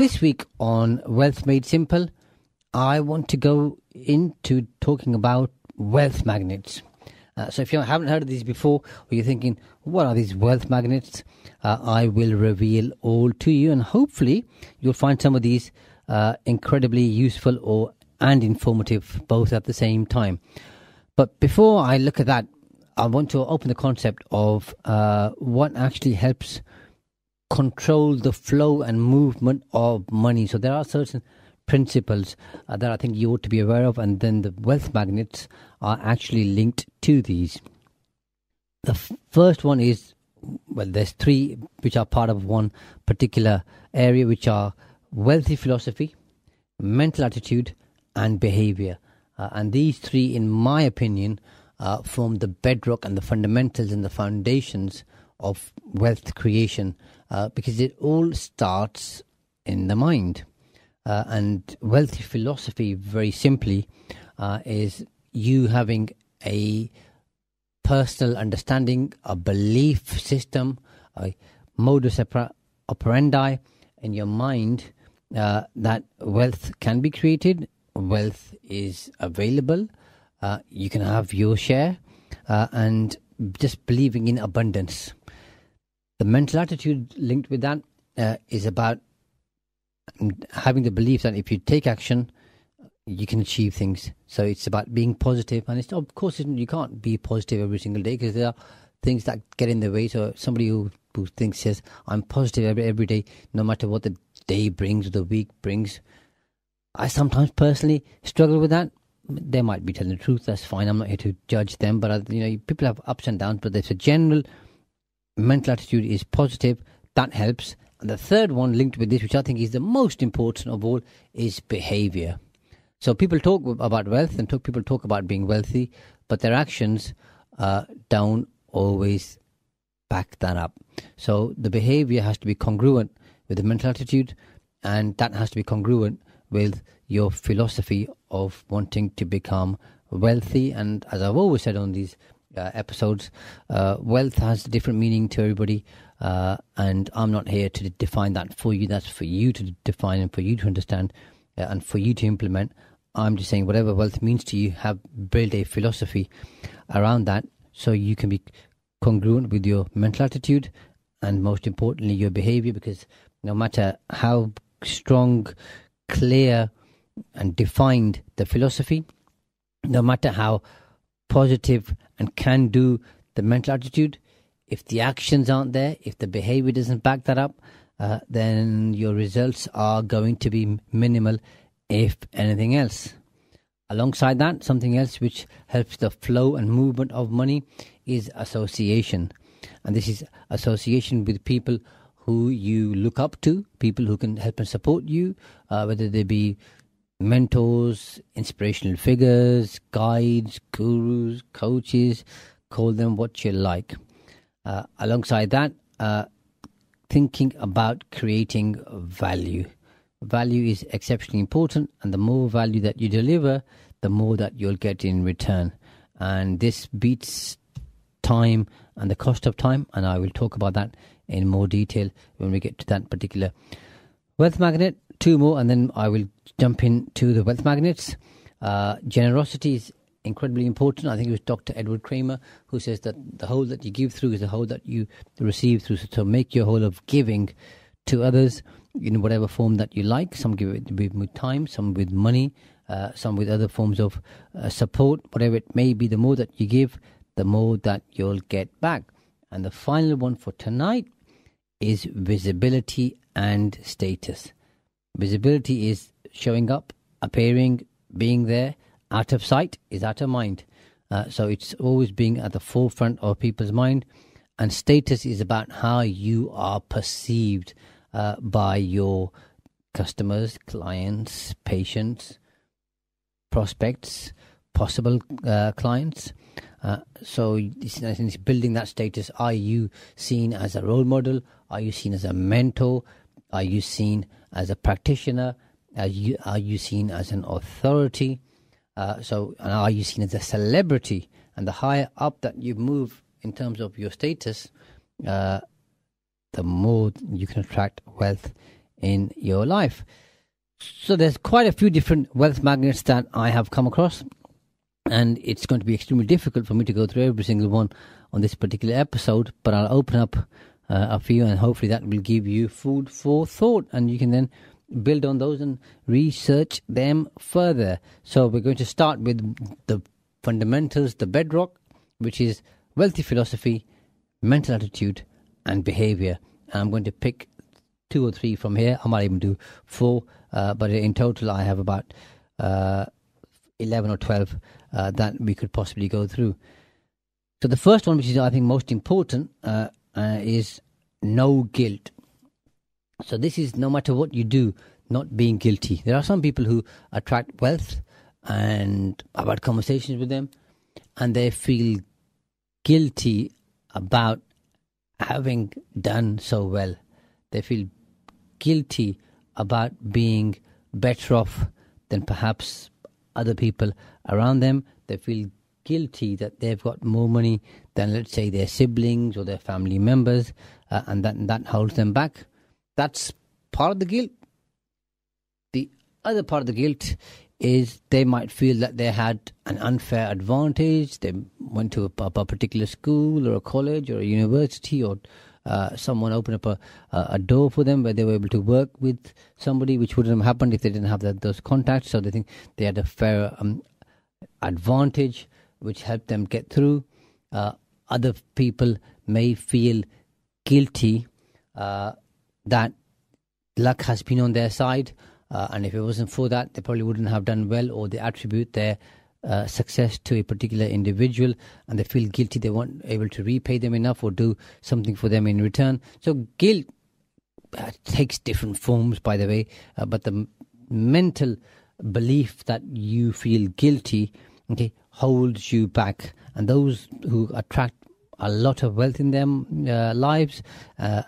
This week on Wealth Made Simple, I want to go into talking about wealth magnets. Uh, so, if you haven't heard of these before, or you're thinking, what are these wealth magnets? Uh, I will reveal all to you, and hopefully, you'll find some of these uh, incredibly useful or and informative both at the same time. But before I look at that, I want to open the concept of uh, what actually helps control the flow and movement of money. So there are certain principles uh, that I think you ought to be aware of, and then the wealth magnets are actually linked to these. The f- first one is well, there's three which are part of one particular area, which are wealthy philosophy, mental attitude, and behavior. Uh, and these three, in my opinion, uh, form the bedrock and the fundamentals and the foundations of wealth creation uh, because it all starts in the mind. Uh, and wealthy philosophy, very simply, uh, is you having a personal understanding, a belief system, a modus operandi in your mind uh, that wealth can be created, wealth is available, uh, you can have your share, uh, and just believing in abundance. The mental attitude linked with that uh, is about having the belief that if you take action, you can achieve things. So it's about being positive, and it's of course you can't be positive every single day because there are things that get in the way. So somebody who who thinks says I'm positive every every day, no matter what the day brings or the week brings. I sometimes personally struggle with that. They might be telling the truth. That's fine. I'm not here to judge them, but uh, you know, people have ups and downs. But there's a general mental attitude is positive, that helps. And the third one linked with this, which I think is the most important of all, is behavior. So people talk about wealth and talk, people talk about being wealthy, but their actions uh, don't always back that up. So the behavior has to be congruent with the mental attitude, and that has to be congruent with your philosophy of wanting to become wealthy. And as I've always said on these uh, episodes. Uh, wealth has a different meaning to everybody, uh, and I'm not here to define that for you. That's for you to define and for you to understand uh, and for you to implement. I'm just saying whatever wealth means to you, have build a philosophy around that so you can be congruent with your mental attitude and most importantly your behavior because no matter how strong, clear, and defined the philosophy, no matter how positive and can do the mental attitude. If the actions aren't there, if the behavior doesn't back that up, uh, then your results are going to be minimal, if anything else. Alongside that, something else which helps the flow and movement of money is association. And this is association with people who you look up to, people who can help and support you, uh, whether they be mentors, inspirational figures, guides, gurus, coaches, call them what you like. Uh, alongside that, uh, thinking about creating value. Value is exceptionally important, and the more value that you deliver, the more that you'll get in return. And this beats time and the cost of time, and I will talk about that in more detail when we get to that particular wealth magnet two more, and then I will jump into the wealth magnets. Uh, generosity is incredibly important. I think it was Dr. Edward Kramer who says that the hole that you give through is the hole that you receive through. So make your hole of giving to others in whatever form that you like. Some give it with time, some with money, uh, some with other forms of uh, support, whatever it may be. The more that you give, the more that you'll get back. And the final one for tonight is visibility and status. Visibility is showing up, appearing, being there. Out of sight is out of mind. Uh, so it's always being at the forefront of people's mind. And status is about how you are perceived uh, by your customers, clients, patients, prospects, possible uh, clients. Uh, so, it's building that status. Are you seen as a role model? Are you seen as a mentor? Are you seen as a practitioner? Are you are you seen as an authority? Uh, so, are you seen as a celebrity? And the higher up that you move in terms of your status, uh, the more you can attract wealth in your life. So there's quite a few different wealth magnets that I have come across, and it's going to be extremely difficult for me to go through every single one on this particular episode. But I'll open up uh, a few, and hopefully that will give you food for thought, and you can then build on those and research them further. So we're going to start with the fundamentals, the bedrock, which is wealthy philosophy, mental attitude, and behavior. I'm going to pick two or three from here. I might even do four, uh, but in total, I have about uh, 11 or 12 uh, that we could possibly go through. So, the first one, which is I think most important, uh, is no guilt. So, this is no matter what you do, not being guilty. There are some people who attract wealth, and I've had conversations with them, and they feel guilty about having done so well. They feel guilty about being better off than perhaps other people around them. They feel guilty that they've got more money than, let's say, their siblings or their family members, uh, and that that holds them back. That's part of the guilt. The other part of the guilt is they might feel that they had an unfair advantage. They went to a, a particular school or a college or a university or uh, someone opened up a, a door for them where they were able to work with somebody, which wouldn't have happened if they didn't have that, those contacts. So they think they had a fair um, advantage, which helped them get through. Uh, other people may feel guilty uh, that luck has been on their side uh, and if it wasn't for that, they probably wouldn't have done well, or they attribute their uh, success to a particular individual and they feel guilty they weren't able to repay them enough or do something for them in return. So, guilt uh, takes different forms, by the way, uh, but the mental belief that you feel guilty okay, holds you back. And those who attract a lot of wealth in their uh, lives uh,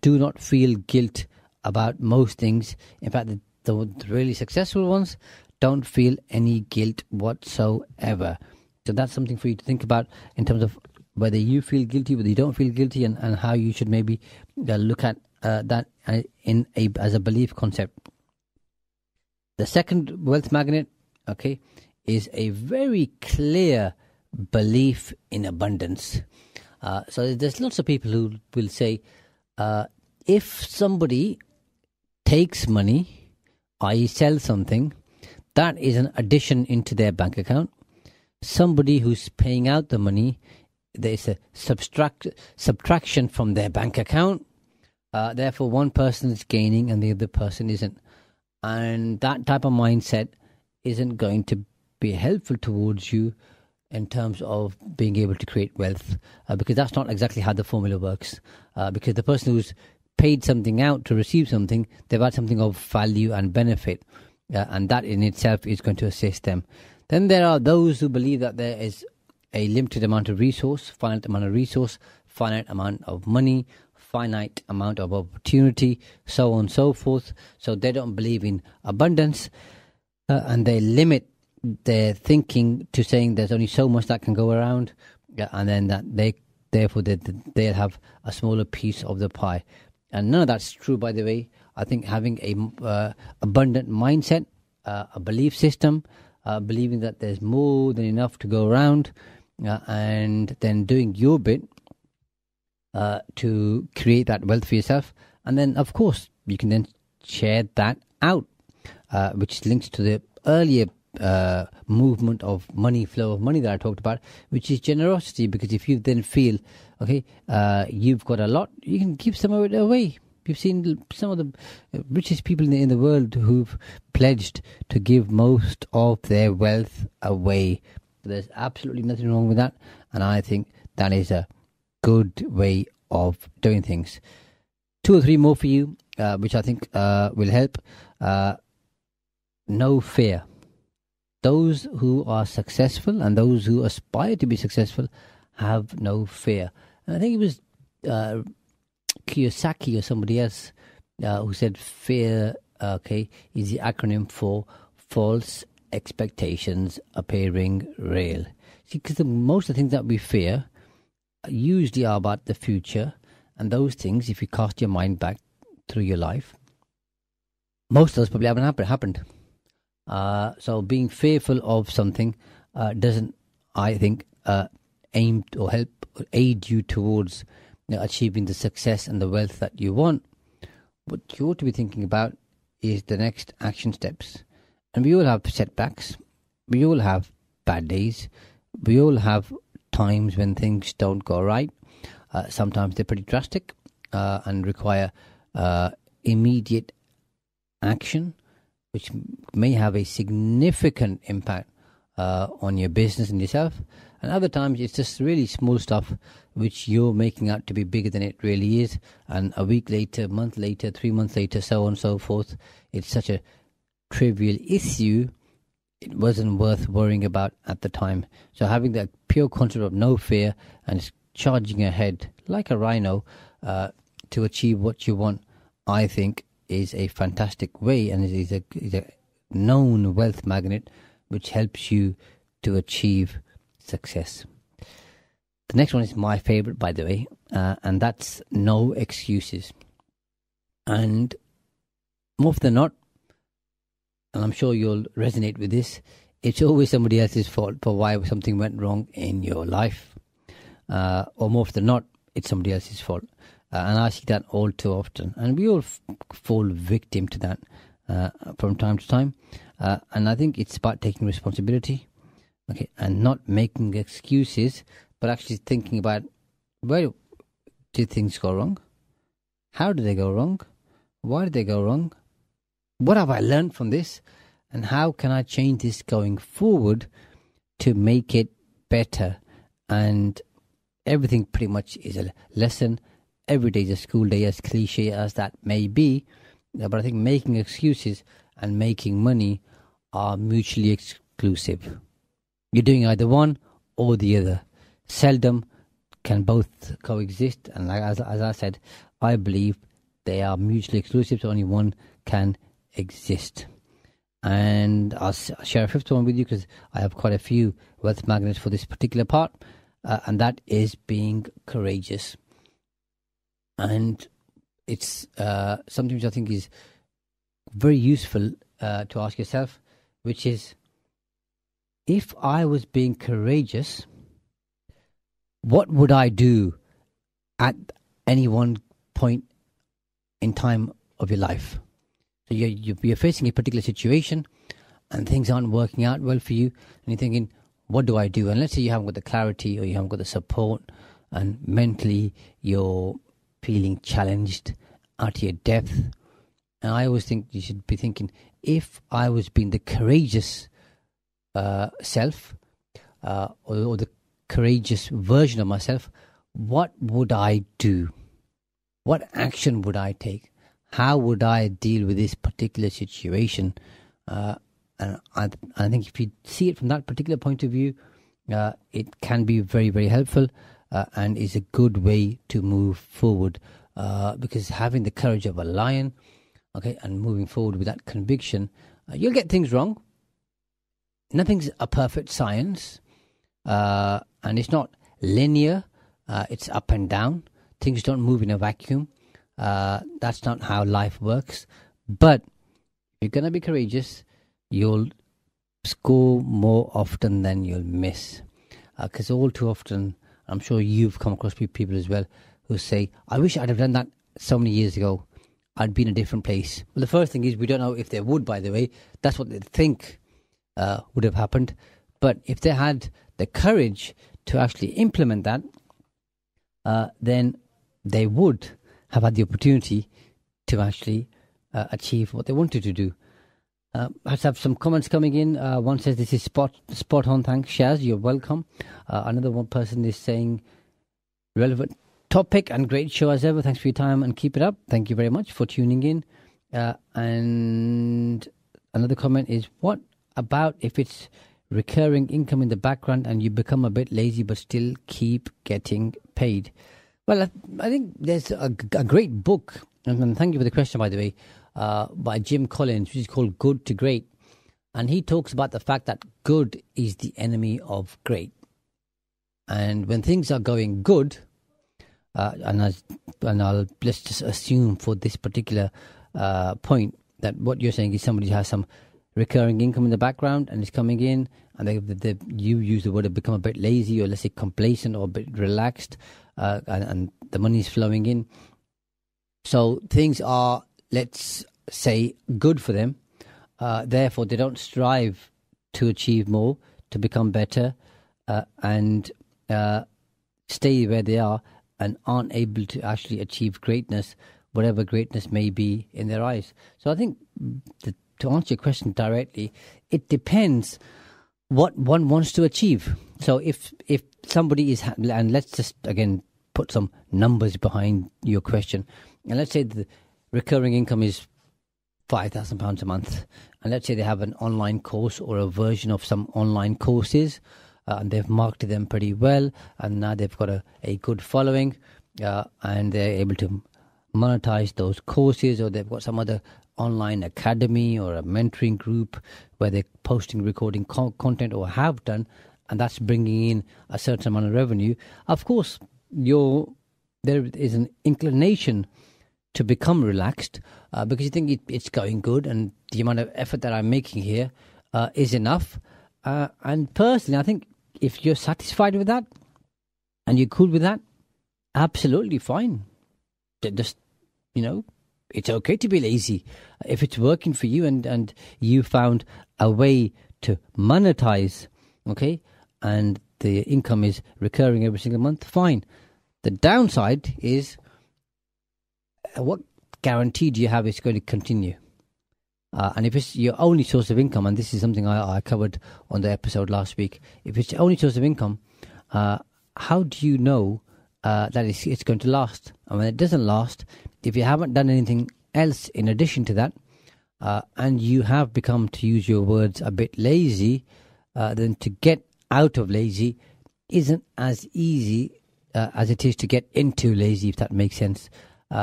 do not feel guilt about most things. In fact, the, the, really successful ones don't feel any guilt whatsoever. So that's something for you to think about in terms of whether you feel guilty, whether you don't feel guilty, and, and how you should maybe uh, look at uh, that uh, in a as a belief concept. The second wealth magnet, okay, is a very clear belief in abundance. Uh, so there's lots of people who will say, uh, if somebody takes money, i.e., sells something, that is an addition into their bank account. Somebody who's paying out the money, there's a subtract, subtraction from their bank account. Uh, therefore, one person is gaining and the other person isn't. And that type of mindset isn't going to be helpful towards you in terms of being able to create wealth uh, because that's not exactly how the formula works. Uh, because the person who's paid something out to receive something, they've had something of value and benefit, uh, and that in itself is going to assist them. Then there are those who believe that there is a limited amount of resource, finite amount of resource, finite amount of money, finite amount of opportunity, so on and so forth. So they don't believe in abundance, uh, and they limit their thinking to saying there's only so much that can go around, and then that they therefore they, they'll have a smaller piece of the pie. And none of that's true, by the way. I think having a uh, abundant mindset, uh, a belief system, uh, believing that there's more than enough to go around, uh, and then doing your bit uh, to create that wealth for yourself. And then, of course, you can then share that out, uh, which links to the earlier uh, movement of money flow of money that I talked about, which is generosity. Because if you then feel, okay, uh, you've got a lot, you can give some of it away. You've seen some of the richest people in the, in the world who've pledged to give most of their wealth away. There's absolutely nothing wrong with that, and I think that is a good way of doing things. Two or three more for you. uh, which I think uh, will help. Uh, no fear. Those who are successful and those who aspire to be successful have no fear. And I think it was uh, Kiyosaki or somebody else uh, who said fear, okay, is the acronym for false expectations appearing real. See, because most of the things that we fear usually are about the future, and those things, if you cast your mind back through your life, most of those probably haven't happened. Uh, so being fearful of something uh, doesn't, I think, uh, aim or help or aid you towards you know, achieving the success and the wealth that you want. What you ought to be thinking about is the next action steps. And we all have setbacks. We all have bad days. We all have times when things don't go right. Uh, sometimes they're pretty drastic uh, and require uh, immediate action, which may have a significant impact uh, on your business and yourself. And other times it's just really small stuff which you're making out to be bigger than it really is. And a week later, month later, three months later, so on and so forth, it's such a trivial issue it wasn't worth worrying about at the time. So having that pure concept of no fear and charging ahead like a rhino uh, to achieve what you want, I think is a fantastic way and is a, is a known wealth magnet which helps you to achieve success. The next one is my favorite, by the way, uh, and that's no excuses. And more than not, and I'm sure you'll resonate with this, it's always somebody else's fault for why something went wrong in your life. Uh, or more than not, it's somebody else's fault. Uh, and I see that all too often. And we all f- fall victim to that uh, from time to time. Uh, and I think it's about taking responsibility, okay, and not making excuses, but actually thinking about where did things go wrong? How did they go wrong? Why did they go wrong? What have I learned from this? And how can I change this going forward to make it better? And everything pretty much is a lesson. Every day is a school day, as cliche as that may be. But I think making excuses and making money are mutually exclusive. You're doing either one or the other. Seldom can both coexist. And as, as I said, I believe they are mutually exclusive, so only one can exist. And I'll share a fifth one with you because I have quite a few wealth magnets for this particular part, uh, and that is being courageous. And it's uh, something which I think is very useful uh, to ask yourself, which is if I was being courageous, what would I do at any one point in time of your life? So you're, you're facing a particular situation and things aren't working out well for you, and you're thinking, what do I do? And let's say you haven't got the clarity or you haven't got the support, and mentally you're feeling challenged out to your depth. And I always think you should be thinking, if I was being the courageous uh, self uh, or, or the courageous version of myself, what would I do? What action would I take? how would I deal with this particular situation? Uh, and I, I, think if you see it from that particular point of view, uh, it can be very, very helpful uh, and is a good way to move forward. Uh, because having the courage of a lion, okay, and moving forward with that conviction, uh, you'll get things wrong. Nothing's a perfect science, uh, and it's not linear. it's up and down. Things don't move in a vacuum. Uh, that's not how life works. But if you're going to be courageous, you'll score more often than you'll miss. Because uh, all too often, I'm sure you've come across people as well who say, I wish I'd have done that so many years ago. I'd be in a different place. Well, the first thing is we don't know if they would, by the way. That's what they think uh, would have happened. But if they had the courage to actually implement that, uh, then they would have had the opportunity to actually uh, achieve what they wanted to do. Uh, I have some comments coming in. Uh, one says this is spot spot on. Thanks, Shaz. You're welcome. Uh, another one person is saying relevant topic and great show as ever. Thanks for your time and keep it up. Thank you very much for tuning in. Uh, and another comment is what about if it's recurring income in the background and you become a bit lazy but still keep getting paid? Well, I, I think there's a, a, great book, and thank you for the question, by the way, uh, by Jim Collins, which is called Good to Great. And he talks about the fact that good is the enemy of great. And when things are going good, uh, and, I, and I'll let's just assume for this particular uh, point that what you're saying is somebody has some recurring income in the background and is coming in, and they, they, you use the word to become a bit lazy or let's say complacent or a bit relaxed, uh, and, and the money is flowing in. So things are, let's say, good for them. Uh, therefore, they don't strive to achieve more, to become better, uh, and uh, stay where they are and aren't able to actually achieve greatness, whatever greatness may be in their eyes. So I think the, to answer your question directly, it depends what one wants to achieve. So if if somebody is and let's just again put some numbers behind your question, and let's say the recurring income is five thousand pounds a month, and let's say they have an online course or a version of some online courses uh, and they've marketed them pretty well, and now they've got a, a good following, uh, and they're able to monetize those courses, or they've got some other online academy or a mentoring group where they're posting, recording co- content, or have done, and that's bringing in a certain amount of revenue. Of course, your there is an inclination to become relaxed uh, because you think it, it's going good and the amount of effort that I'm making here uh, is enough. Uh, and personally, I think if you're satisfied with that and you're cool with that, absolutely fine. Just, you know, it's okay to be lazy. If it's working for you and, and you found a way to monetize, okay, and the income is recurring every single month, fine. The downside is what guarantee do you have it's going to continue? Uh, and if it's your only source of income, and this is something I, I, covered on the episode last week, if it's your only source of income, uh, how do you know uh, that it's, it's, going to last? And when it doesn't last, if you haven't done anything else in addition to that, uh, and you have become, to use your words, a bit lazy, uh, then to get out of lazy isn't as easy uh, as it is to get into lazy, if that makes sense.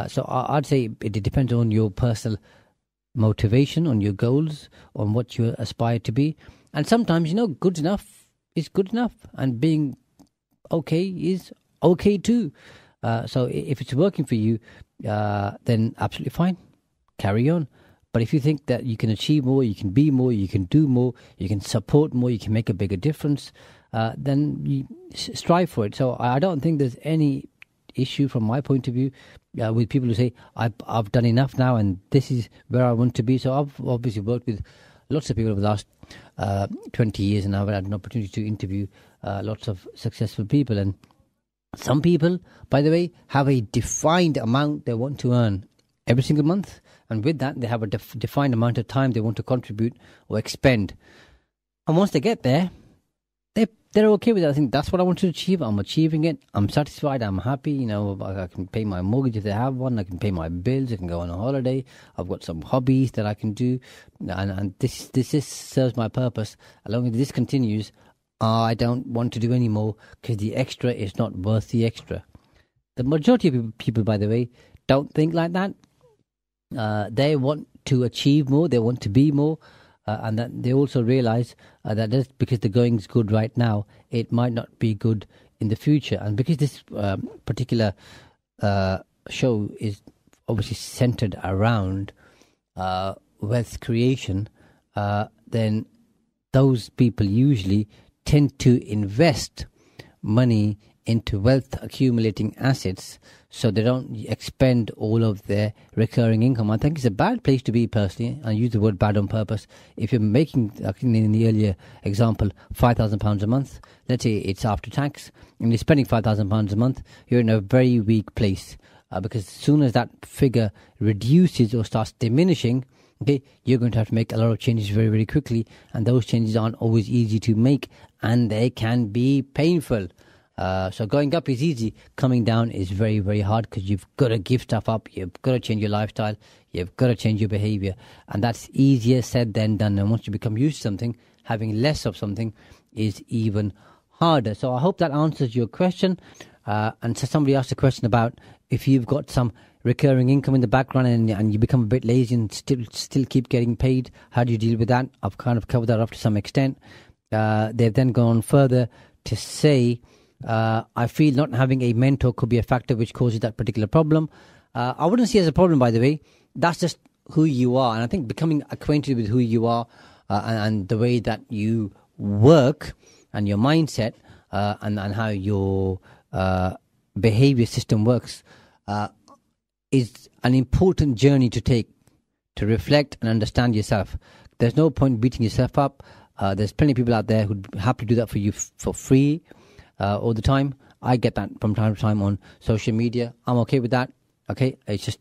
So I, I'd say it depends on your personal motivation, on your goals, on what you aspire to be. And sometimes, you know, good enough is good enough, and being okay is okay too. Uh, so if it's working for you, uh, then absolutely fine. Carry on. But if you think that you can achieve more, you can be more, you can do more, you can support more, you can make a bigger difference, uh, then you strive for it. So I don't think there's any issue from my point of view uh, with people who say I've, I've done enough now and this is where I want to be. So I've obviously worked with lots of people over the last uh, 20 years and I've had an opportunity to interview uh, lots of successful people. And some people, by the way, have a defined amount they want to earn every single month. And with that, they have a def- defined amount of time they want to contribute or expend. And once they get there, they're okay with it. I think that's what I want to achieve. I'm achieving it. I'm satisfied. I'm happy. You know, I, can pay my mortgage if they have one. I can pay my bills. I can go on a holiday. I've got some hobbies that I can do, and, and this this is, serves my purpose. As long as this continues, I don't want to do any more because the extra is not worth the extra. The majority of people, by the way, don't think like that. Uh, they want to achieve more. They want to be more uh, and that they also realize uh, that just because the going is good right now, it might not be good in the future. And because this um, particular uh, show is obviously centered around uh, wealth creation, uh, then those people usually tend to invest money into wealth accumulating assets so they don't expend all of their recurring income. I think it's a bad place to be personally. I use the word bad on purpose. If you're making, like in the earlier example, £5,000 a month, let's say it's after tax, and you're spending £5,000 a month, you're in a very weak place. Uh, because as soon as that figure reduces or starts diminishing, okay, you're going to have to make a lot of changes very, very quickly, and those changes aren't always easy to make, and they can be painful. Uh, so going up is easy. Coming down is very, very hard because you've got to give stuff up. You've got to change your lifestyle. You've got to change your behavior. And that's easier said than done. And once you become used to something, having less of something is even harder. So I hope that answers your question. Uh, and so somebody asked a question about if you've got some recurring income in the background and, and you become a bit lazy and still still keep getting paid, how do you deal with that? I've kind of covered that up to some extent. Uh, they've then gone further to say, uh, I feel not having a mentor could be a factor which causes that particular problem. Uh, I wouldn't see it as a problem, by the way. That's just who you are. And I think becoming acquainted with who you are uh, and, and, the way that you work and your mindset uh, and, and how your uh, behavior system works uh, is an important journey to take to reflect and understand yourself. There's no point beating yourself up. Uh, there's plenty of people out there who'd happy to do that for you f- for free uh, all the time. I get that from time to time on social media. I'm okay with that. Okay, it's just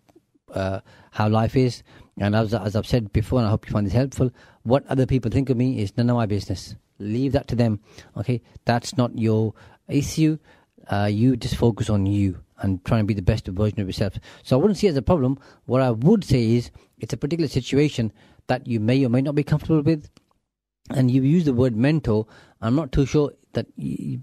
uh, how life is. And as, as I've said before, and I hope you find this helpful, what other people think of me is none of my business. Leave that to them. Okay, that's not your issue. Uh, you just focus on you and trying to be the best version of yourself. So I wouldn't see it as a problem. What I would say is it's a particular situation that you may or may not be comfortable with. And you use the word mentor. I'm not too sure that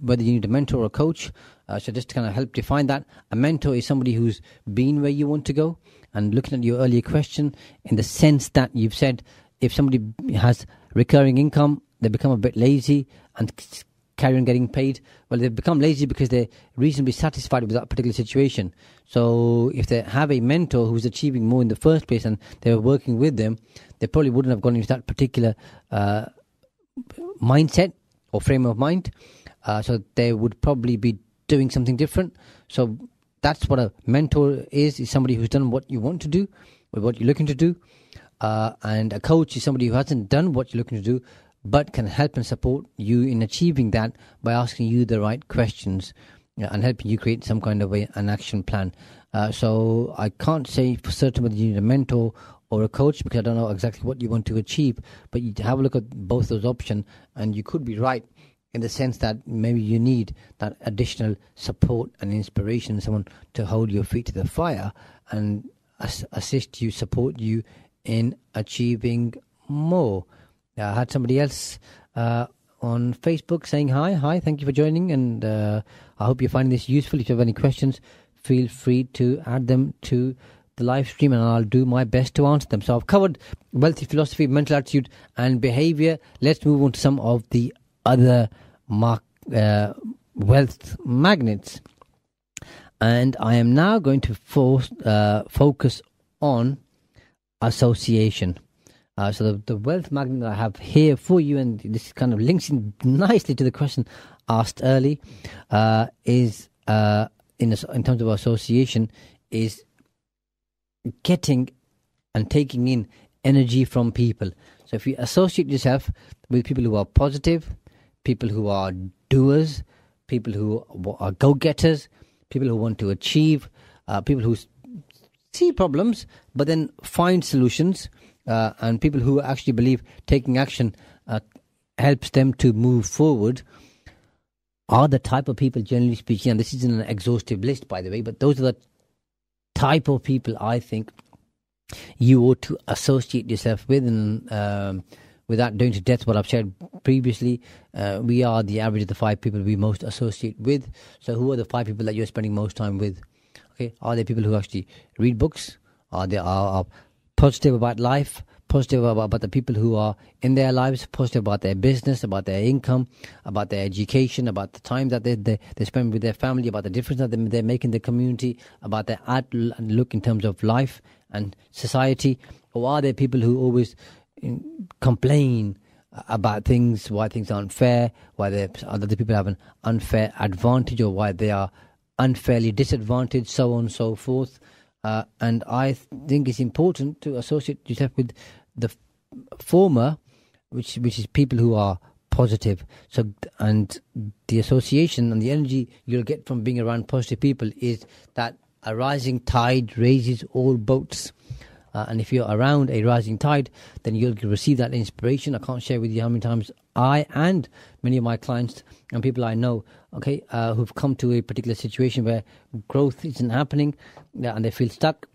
whether you need a mentor or a coach. Uh, so just to kind of help define that, a mentor is somebody who's been where you want to go. And looking at your earlier question, in the sense that you've said, if somebody has recurring income, they become a bit lazy and carry on getting paid. Well, they've become lazy because they're reasonably satisfied with that particular situation. So if they have a mentor who's achieving more in the first place and they were working with them, they probably wouldn't have gone into that particular uh, mindset or frame of mind. Uh, so they would probably be doing something different. So that's what a mentor is: is somebody who's done what you want to do, or what you're looking to do. Uh, and a coach is somebody who hasn't done what you're looking to do, but can help and support you in achieving that by asking you the right questions and helping you create some kind of a, an action plan. Uh, so I can't say for certain whether you need a mentor or a coach because I don't know exactly what you want to achieve. But you have a look at both those options, and you could be right in the sense that maybe you need that additional support and inspiration, someone to hold your feet to the fire and assist you, support you in achieving more. Uh, I had somebody else uh, on Facebook saying hi, hi, thank you for joining, and uh, I hope you find this useful. If you have any questions, feel free to add them to the live stream, and I'll do my best to answer them. So I've covered wealthy philosophy, mental attitude, and behavior. Let's move on to some of the other mark, uh, wealth magnets, and I am now going to force, uh, focus on association. Uh, so the, the wealth magnet that I have here for you, and this kind of links in nicely to the question asked early, uh, is uh, in in terms of association is getting and taking in energy from people. So if you associate yourself with people who are positive, people who are doers, people who are go-getters, people who want to achieve, uh, people who see problems but then find solutions uh, and people who actually believe taking action uh, helps them to move forward are the type of people, generally speaking, and this isn't an exhaustive list, by the way, but those are the type of people I think you ought to associate yourself with, and um, without doing to death what I've said previously, uh, we are the average of the five people we most associate with. So, who are the five people that you're spending most time with? Okay, are there people who actually read books? Are they are, are positive about life, positive about, about the people who are in their lives, positive about their business, about their income, about their education, about the time that they, they, they spend with their family, about the difference that they, they make in the community, about their outlook in terms of life and society? Or are there people who always complain about things, why things aren't fair, why other people have an unfair advantage, or why they are unfairly disadvantaged, so on and so forth? Uh, and I think it's important to associate yourself with the former, which which is people who are positive. So, and the association and the energy you'll get from being around positive people is that a rising tide raises all boats. Uh, and if you're around a rising tide, then you'll receive that inspiration. I can't share with you how many times I and many of my clients and people I know, okay, uh, who've come to a particular situation where growth isn't happening and they feel stuck,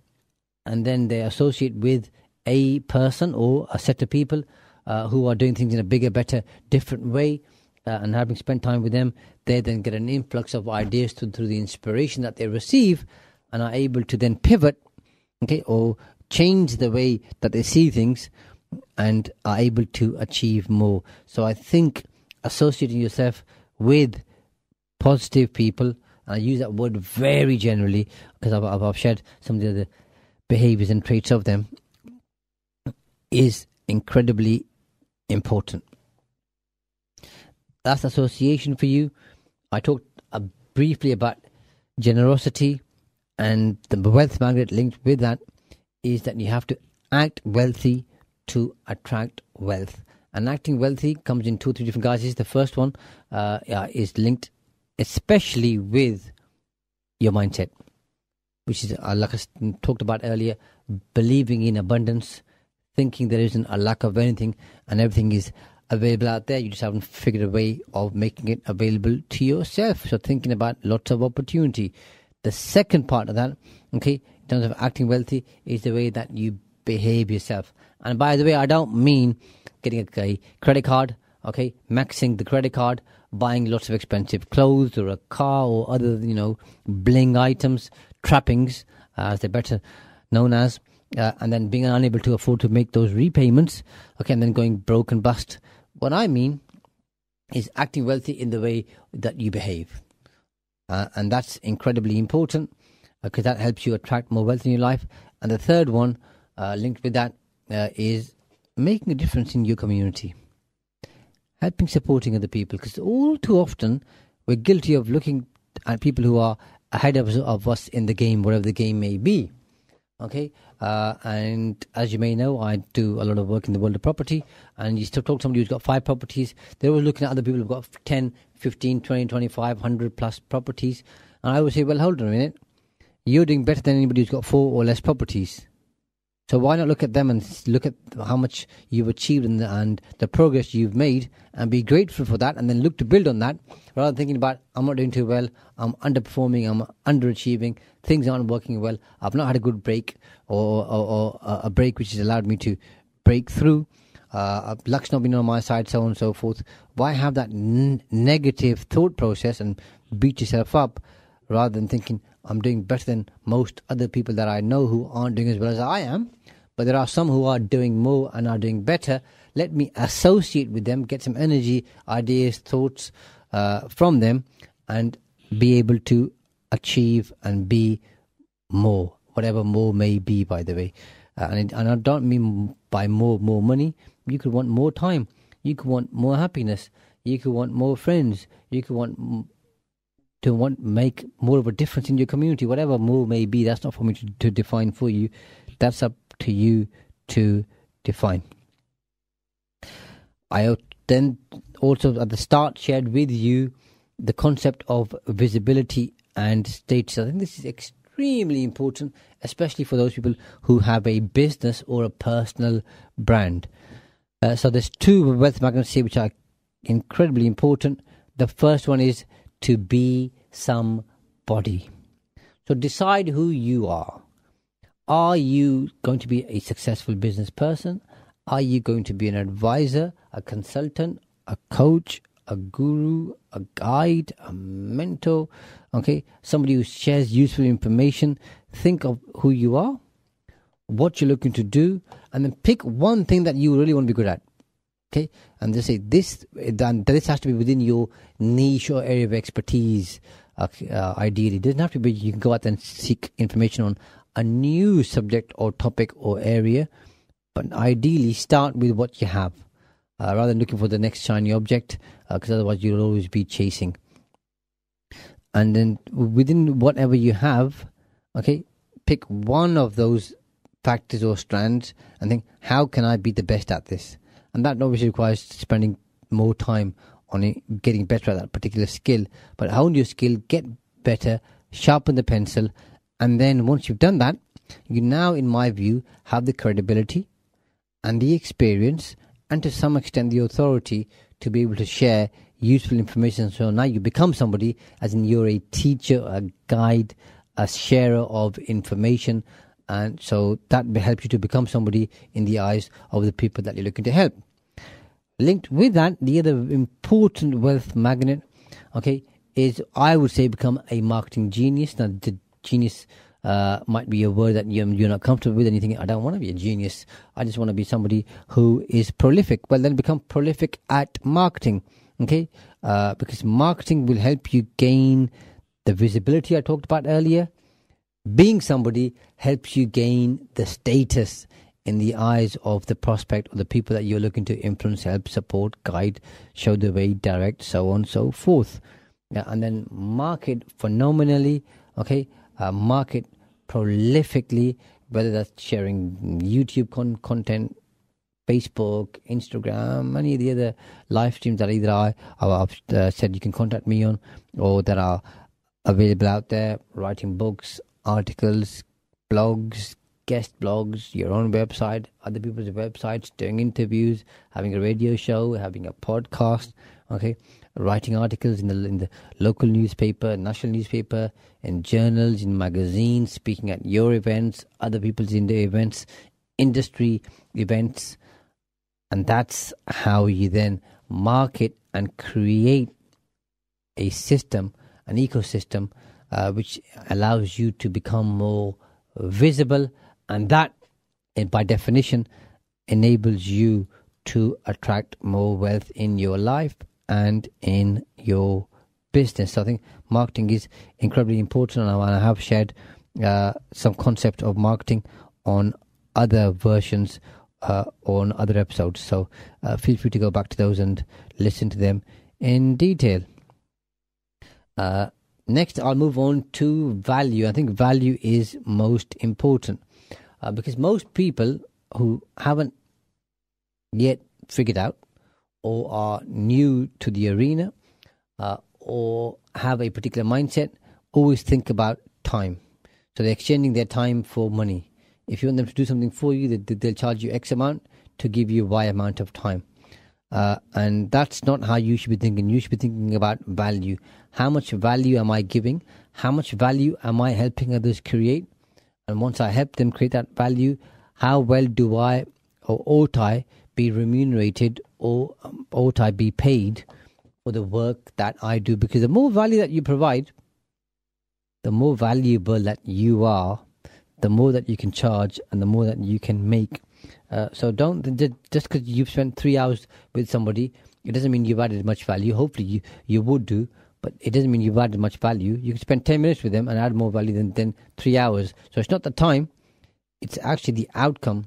and then they associate with a person or a set of people uh, who are doing things in a bigger, better, different way. Uh, and having spent time with them, they then get an influx of ideas through, through the inspiration that they receive and are able to then pivot, okay, or change the way that they see things and are able to achieve more. So I think associating yourself with positive people, and I use that word very generally because I've, I've shared some of the other behaviors and traits of them, is incredibly important. That's association for you. I talked uh, briefly about generosity and the wealth magnet linked with that is that you have to act wealthy to attract wealth. And acting wealthy comes in two, three different guises. The first one uh, is linked especially with your mindset, which is, uh, like I talked about earlier, believing in abundance, thinking there isn't a lack of anything and everything is available out there. You just haven't figured a way of making it available to yourself. So, thinking about lots of opportunity. The second part of that, okay, in terms of acting wealthy, is the way that you behave yourself. And by the way, I don't mean getting a, credit card, okay, maxing the credit card, buying lots of expensive clothes or a car or other, you know, bling items, trappings, uh, as they're better known as, uh, and then being unable to afford to make those repayments, okay, and then going broke and bust. What I mean is acting wealthy in the way that you behave. Uh, and that's incredibly important because that helps you attract more wealth in your life. And the third one, uh, linked with that, uh, is making a difference in your community, helping, supporting other people. Because all too often we're guilty of looking at people who are ahead of, of us in the game, whatever the game may be. Okay, uh, and as you may know, I do a lot of work in the world of property. And you still talk to somebody who's got five properties, they're always looking at other people who've got 10, 15, 20, 25, 100 plus properties. And I would say, well, hold on a minute. You're doing better than anybody who's got four or less properties. So why not look at them and look at how much you've achieved and the, and the progress you've made and be grateful for that and then look to build on that rather than thinking about I'm not doing too well, I'm underperforming, I'm underachieving, things aren't working well, I've not had a good break or, or, or a break which has allowed me to break through. Uh, luck's not been on my side, so on and so forth. Why have that n- negative thought process and beat yourself up rather than thinking I'm doing better than most other people that I know who aren't doing as well as I am? but there are some who are doing more and are doing better. Let me associate with them, get some energy, ideas, thoughts uh, from them, and be able to achieve and be more, whatever more may be, by the way. Uh, and, and I don't mean by more, more money. You could want more time. You could want more happiness. You could want more friends. You could want to want make more of a difference in your community. Whatever more may be, that's not for me to, to define for you. That's up to you to define. I then also at the start shared with you the concept of visibility and status. I think this is extremely important, especially for those people who have a business or a personal brand. Uh, so there's two wealth magnets here which are incredibly important. The first one is to be somebody. So decide who you are. Are you going to be a successful business person? Are you going to be an advisor, a consultant, a coach, a guru, a guide, a mentor? Okay, somebody who shares useful information. Think of who you are, what you're looking to do, and then pick one thing that you really want to be good at. Okay, and they say this. Then this has to be within your niche or area of expertise. Uh, uh, ideally, it doesn't have to be. You can go out and seek information on a new subject or topic or area, but ideally start with what you have uh, rather than looking for the next shiny object, because uh, otherwise you'll always be chasing. And then within whatever you have, okay, pick one of those factors or strands and think, how can I be the best at this? And that obviously requires spending more time on it, getting better at that particular skill. But hone your skill, get better, sharpen the pencil, and then once you've done that, you now, in my view, have the credibility and the experience and to some extent the authority to be able to share useful information. So now you become somebody, as in you're a teacher, a guide, a sharer of information. And so that helps you to become somebody in the eyes of the people that you're looking to help. Linked with that, the other important wealth magnet, okay, is I would say become a marketing genius. Now, the genius uh, might be a word that you're, you're not comfortable with and you think, I don't want to be a genius. I just want to be somebody who is prolific. Well, then become prolific at marketing, okay? Uh, because marketing will help you gain the visibility I talked about earlier. Being somebody helps you gain the status in the eyes of the prospect or the people that you're looking to influence, help, support, guide, show the way, direct, so on so forth. Yeah, and then market phenomenally, okay? uh, market prolifically, whether that's sharing YouTube con- content, Facebook, Instagram, any of the other live streams that either I, I've uh, said you can contact me on or that are available out there, writing books, articles, blogs, guest blogs, your own website, other people's websites, doing interviews, having a radio show, having a podcast, okay? writing articles in the in the local newspaper, national newspaper, in journals, in magazines, speaking at your events, other people's in the events, industry events, and that's how you then market and create a system, an ecosystem, uh, which allows you to become more visible, and that, by definition, enables you to attract more wealth in your life and in your business. So I think marketing is incredibly important, and I have shared uh, some concept of marketing on other versions uh, on other episodes. So uh, feel free to go back to those and listen to them in detail. Uh, next, I'll move on to value. I think value is most important uh, because most people who haven't yet figured out or are new to the arena uh, or have a particular mindset always think about time. So they're exchanging their time for money. If you want them to do something for you, they'll charge you X amount to give you Y amount of time. Uh, and that's not how you should be thinking. You should be thinking about value. How much value am I giving? How much value am I helping others create? And once I help them create that value, how well do I or ought I be remunerated or um, ought I be paid for the work that I do? Because the more value that you provide, the more valuable that you are, the more that you can charge, and the more that you can make. Uh, so don't just because you've spent three hours with somebody, it doesn't mean you've added much value. Hopefully, you you would do, but it doesn't mean you've added much value. You can spend ten minutes with them and add more value than than three hours. So it's not the time; it's actually the outcome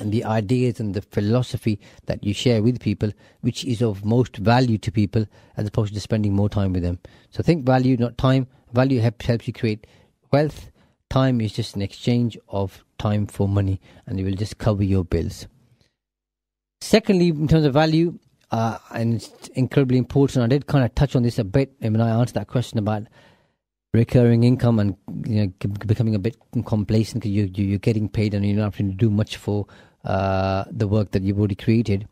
and the ideas and the philosophy that you share with people, which is of most value to people, as opposed to spending more time with them. So think value, not time. Value helps, helps you create wealth. Time is just an exchange of time for money, and it will just cover your bills. Secondly, in terms of value, uh, and it's incredibly important. I did kind of touch on this a bit when I answered that question about recurring income and you know becoming a bit complacent because you, you are getting paid and you're not having to do much for uh, the work that you've already created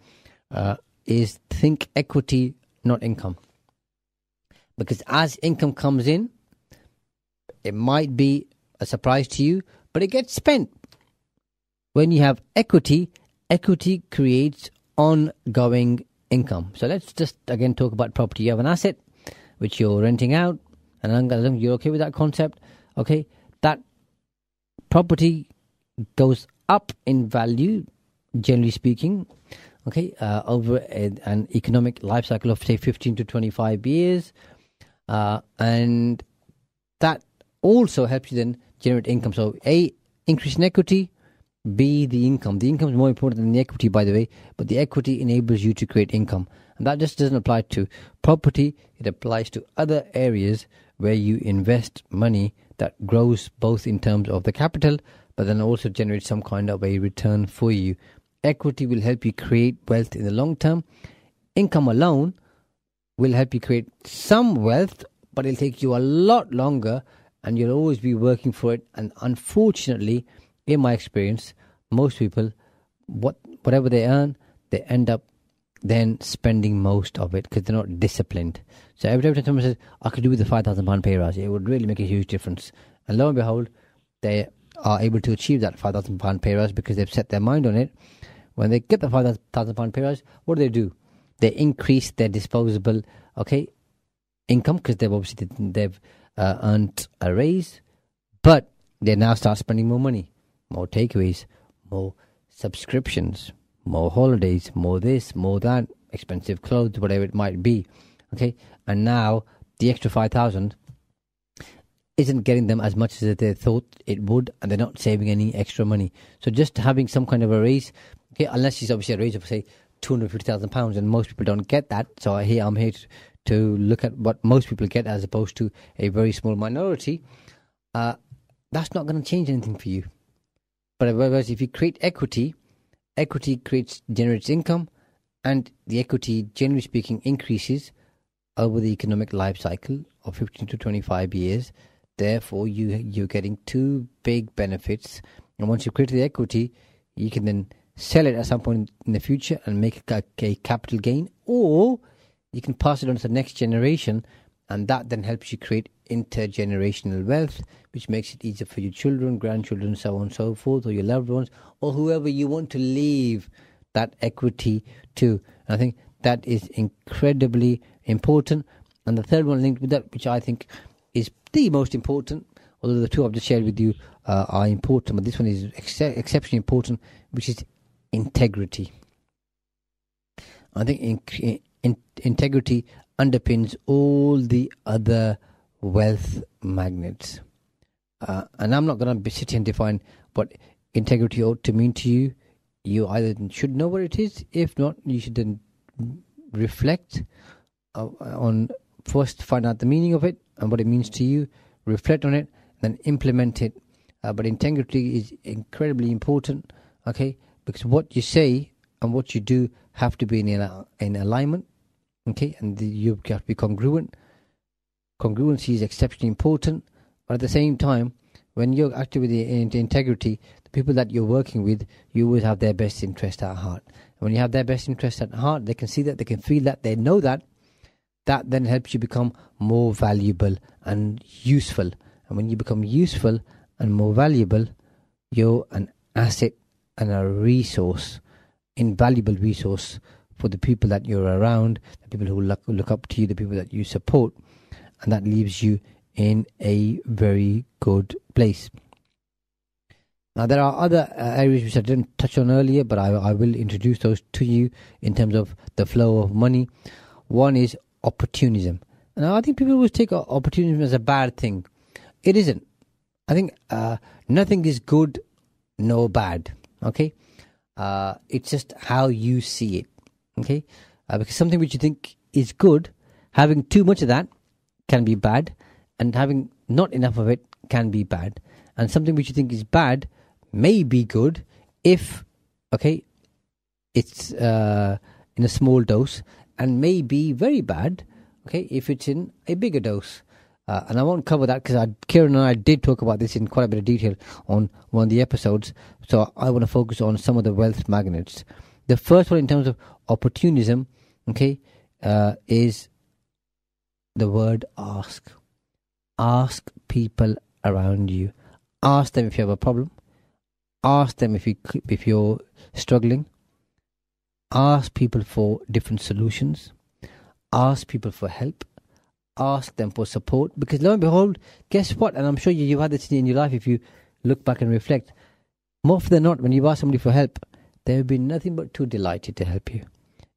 uh, is think equity not income because as income comes in it might be a surprise to you but it gets spent. When you have equity equity creates ongoing income. So let's just again talk about property. You have an asset which you're renting out and long as you're okay with that concept, okay, that property goes up in value, generally speaking, okay, uh, over a, an economic life cycle of say 15 to 25 years, uh, and that also helps you then generate income. So, a increase in equity, B the income. The income is more important than the equity, by the way, but the equity enables you to create income, and that just doesn't apply to property. It applies to other areas where you invest money that grows both in terms of the capital but then also generates some kind of a return for you. Equity will help you create wealth in the long term. Income alone will help you create some wealth, but it'll take you a lot longer and you'll always be working for it. And unfortunately, in my experience, most people, what whatever they earn, they end up then spending most of it because they're not disciplined. So every time someone says, "I could do with the five thousand pound pay rise," it would really make a huge difference. And lo and behold, they are able to achieve that five thousand pound pay rise because they've set their mind on it. When they get the five thousand pound pay rise, what do they do? They increase their disposable okay income because they've obviously they've uh, earned a raise, but they now start spending more money, more takeaways, more subscriptions, more holidays, more this, more that, expensive clothes, whatever it might be. Okay, and now the extra five thousand isn't getting them as much as they thought it would, and they're not saving any extra money. So just having some kind of a raise, okay, unless it's obviously a raise of say two hundred fifty thousand pounds, and most people don't get that. So here I'm here to, look at what most people get, as opposed to a very small minority. Uh, that's not going to change anything for you. But whereas if you create equity, equity creates generates income, and the equity, generally speaking, increases over the economic life cycle of 15 to 25 years. Therefore, you you're getting two big benefits, and once you create the equity, you can then sell it at some point in the future and make a, a capital gain, or you can pass it on to the next generation, and that then helps you create intergenerational wealth, which makes it easier for your children, grandchildren, so on and so forth, or your loved ones, or whoever you want to leave that equity to. And I think that is incredibly important. And the third one linked with that, which I think is the most important, although the two I've just shared with you uh, are important, but this one is ex- exceptionally important, which is integrity. I think in, in, integrity underpins all the other wealth magnets. Uh, and I'm not going to sit here and define what integrity ought to mean to you. You either should know what it is, if not, you should then reflect uh, on first find out the meaning of it and what it means to you, reflect on it, then implement it. Uh, but integrity is incredibly important, okay? Because what you say and what you do have to be in in alignment, okay? And the, you have to be congruent. Congruency is exceptionally important, but at the same time, when you're active with the, integrity, the people that you're working with, you always have their best interest at heart. And when you have their best interest at heart, they can see that, they can feel that, they know that, that then helps you become more valuable and useful. And when you become useful and more valuable, you're an asset and a resource, invaluable resource for the people that you're around, the people who look, look up to you, the people that you support, and that leaves you in a very good place. Now, there are other uh, areas which I didn't touch on earlier, but I, I will introduce those to you in terms of the flow of money. One is opportunism. Now, I think people always take opportunism as a bad thing. It isn't. I think uh, nothing is good nor bad. Okay, uh, it's just how you see it. Okay, uh, because something which you think is good, having too much of that can be bad, and having not enough of it can be bad. And something which you think is bad may be good if, okay, it's uh, in a small dose, and may be very bad, okay, if it's in a bigger dose. Uh, and I won't cover that because Kieran and I did talk about this in quite a bit of detail on one of the episodes. So I want to focus on some of the wealth magnets. The first one, in terms of opportunism, okay, uh, is the word ask. Ask people around you. Ask them if you have a problem. Ask them if you if you're struggling ask people for different solutions, ask people for help, ask them for support. Because lo and behold, guess what? And I'm sure you, you've had this in your life if you look back and reflect. More often than not, when you ask somebody for help, they have been nothing but too delighted to help you.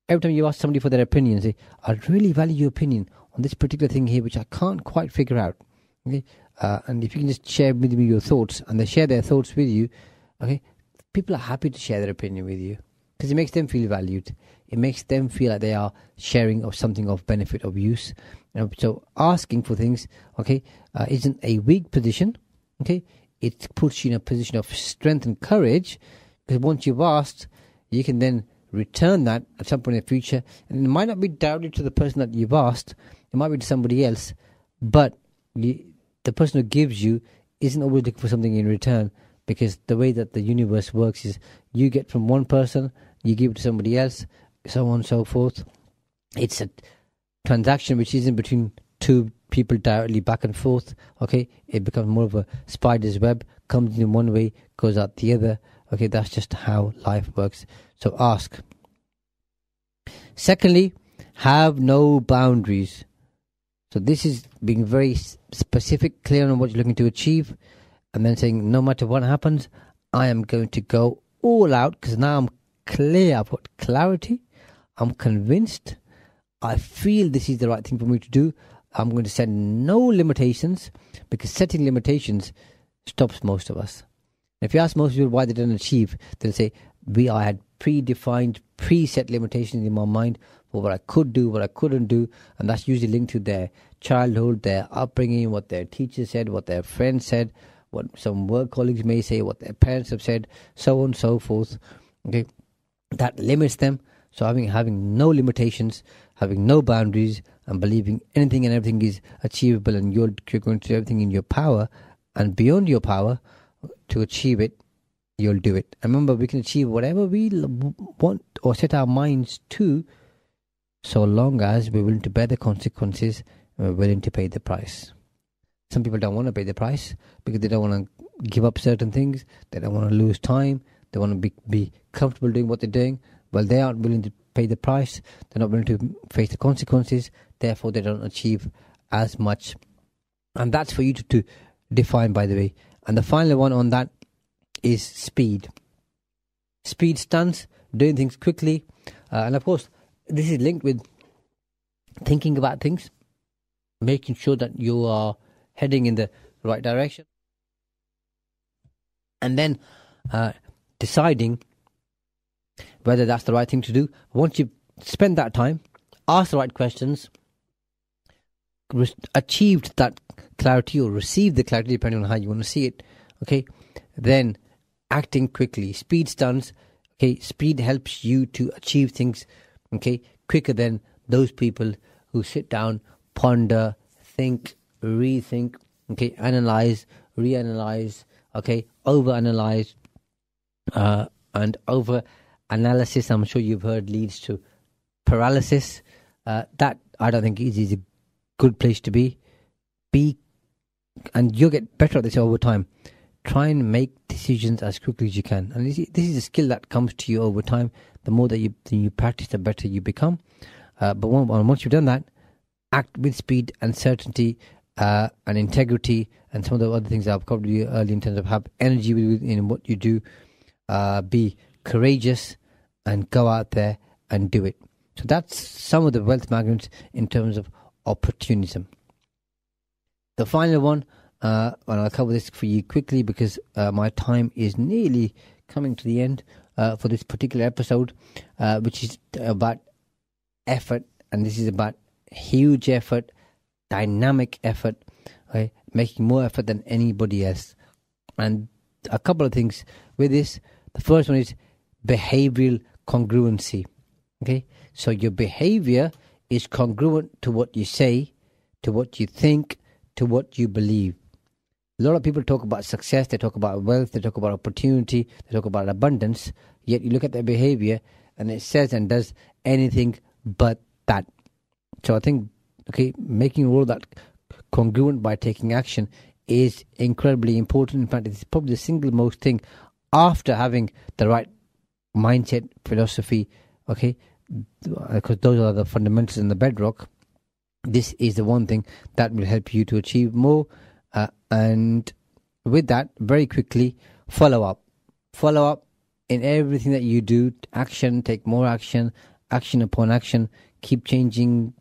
Every time you ask somebody for their opinion, say, I really value your opinion on this particular thing here, which I can't quite figure out. Okay? Uh, and if you can just share with me your thoughts, and they share their thoughts with you, okay, people are happy to share their opinion with you because it makes them feel valued. It makes them feel like they are sharing of something of benefit of use. Know, so asking for things, okay, uh, isn't a weak position. Okay, it puts you in a position of strength and courage because once you've asked, you can then return that at some point in the future, and it might not be directly to the person that you've asked. It might be to somebody else, but you, the person who gives you isn't always looking for something in return because the way that the universe works is you get from one person, you give it to somebody else, so on and so forth. It's a transaction which isn't between two people directly back and forth. Okay, it becomes more of a spider's web. Comes in one way, goes out the other. Okay, that's just how life works. So ask. Secondly, have no boundaries. So this is being very specific, clear on what you're looking to achieve, and then saying, no matter what happens, I am going to go all out because now I'm clear. I've got clarity. I'm convinced. I feel this is the right thing for me to do. I'm going to set no limitations because setting limitations stops most of us. If you ask most people why they didn't achieve, they'll say, we I had predefined, preset limitations in my mind for what I could do, what I couldn't do, and that's usually linked to their childhood, their upbringing, what their teacher said, what their friends said, what some work colleagues may say, what their parents have said, so on and so forth. Okay, that limits them. So having having no limitations, having no boundaries, and believing anything and everything is achievable, and you're, you're going to do everything in your power and beyond your power to achieve it, you'll do it. Remember, we can achieve whatever we want or set our minds to, so long as we're willing to bear the consequences and we're willing to pay the price. Some people don't want to pay the price because they don't want to give up certain things. They don't want to lose time. They want to be, be comfortable doing what they're doing. Well, they aren't willing to pay the price. They're not willing to face the consequences. Therefore, they don't achieve as much. And that's for you to, to define, by the way. And the final one on that is speed. Speed stunts, doing things quickly. Uh, and of course, this is linked with thinking about things, making sure that you are heading in the right direction, and then uh, deciding whether that's the right thing to do. Once you spend that time, ask the right questions, re- achieved that clarity or received the clarity, depending on how you want to see it, okay, then acting quickly. Speed stunts, okay, speed helps you to achieve things, okay, quicker than those people who sit down, ponder, think, rethink, okay, analyze, reanalyze, okay, overanalyze, uh, and over analysis. I'm sure you've heard leads to paralysis. Uh, that I don't think is, is a good place to be. Be, and you'll get better at this over time. Try and make decisions as quickly as you can, and this is a skill that comes to you over time. The more that you you practice, the better you become. Uh, but once you've done that, act with speed and certainty uh, and integrity and some of the other things I've covered you early in terms of have energy in what you do, uh, be courageous and go out there and do it. So that's some of the wealth magnets in terms of opportunism. The final one, uh, and I'll cover this for you quickly because uh, my time is nearly coming to the end uh, for this particular episode, uh, which is about effort, and this is about huge effort, dynamic effort, right? making more effort than anybody else. And a couple of things with this. The first one is behavioral congruency. Okay, so your behavior is congruent to what you say, to what you think, to what you believe. A lot of people talk about success, they talk about wealth, they talk about opportunity, they talk about abundance, yet you look at their behavior and it says and does anything but that. So I think, okay, making all that congruent by taking action is incredibly important. In fact, it's probably the single most thing after having the right mindset, philosophy, okay, because those are the fundamentals and the bedrock. This is the one thing that will help you to achieve more. Uh, and with that, very quickly, follow up. Follow up in everything that you do. Action, take more action, action upon action. Keep changing,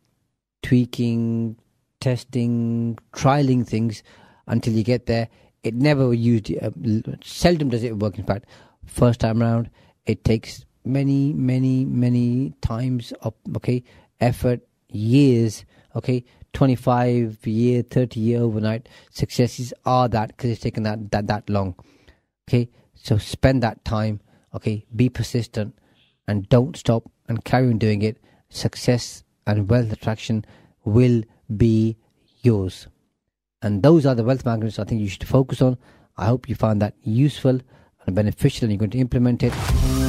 tweaking, testing, trialing things until you get there. It never used, uh, seldom does it work. In fact, first time around, it takes many, many, many times of okay effort, years. Okay, twenty-five year, thirty year overnight successes are that because it's taken that that that long. Okay, so spend that time. Okay, be persistent and don't stop and carry on doing it. Success and wealth attraction will be yours. And those are the wealth magnets I think you should focus on. I hope you found that useful and beneficial and you're going to implement it.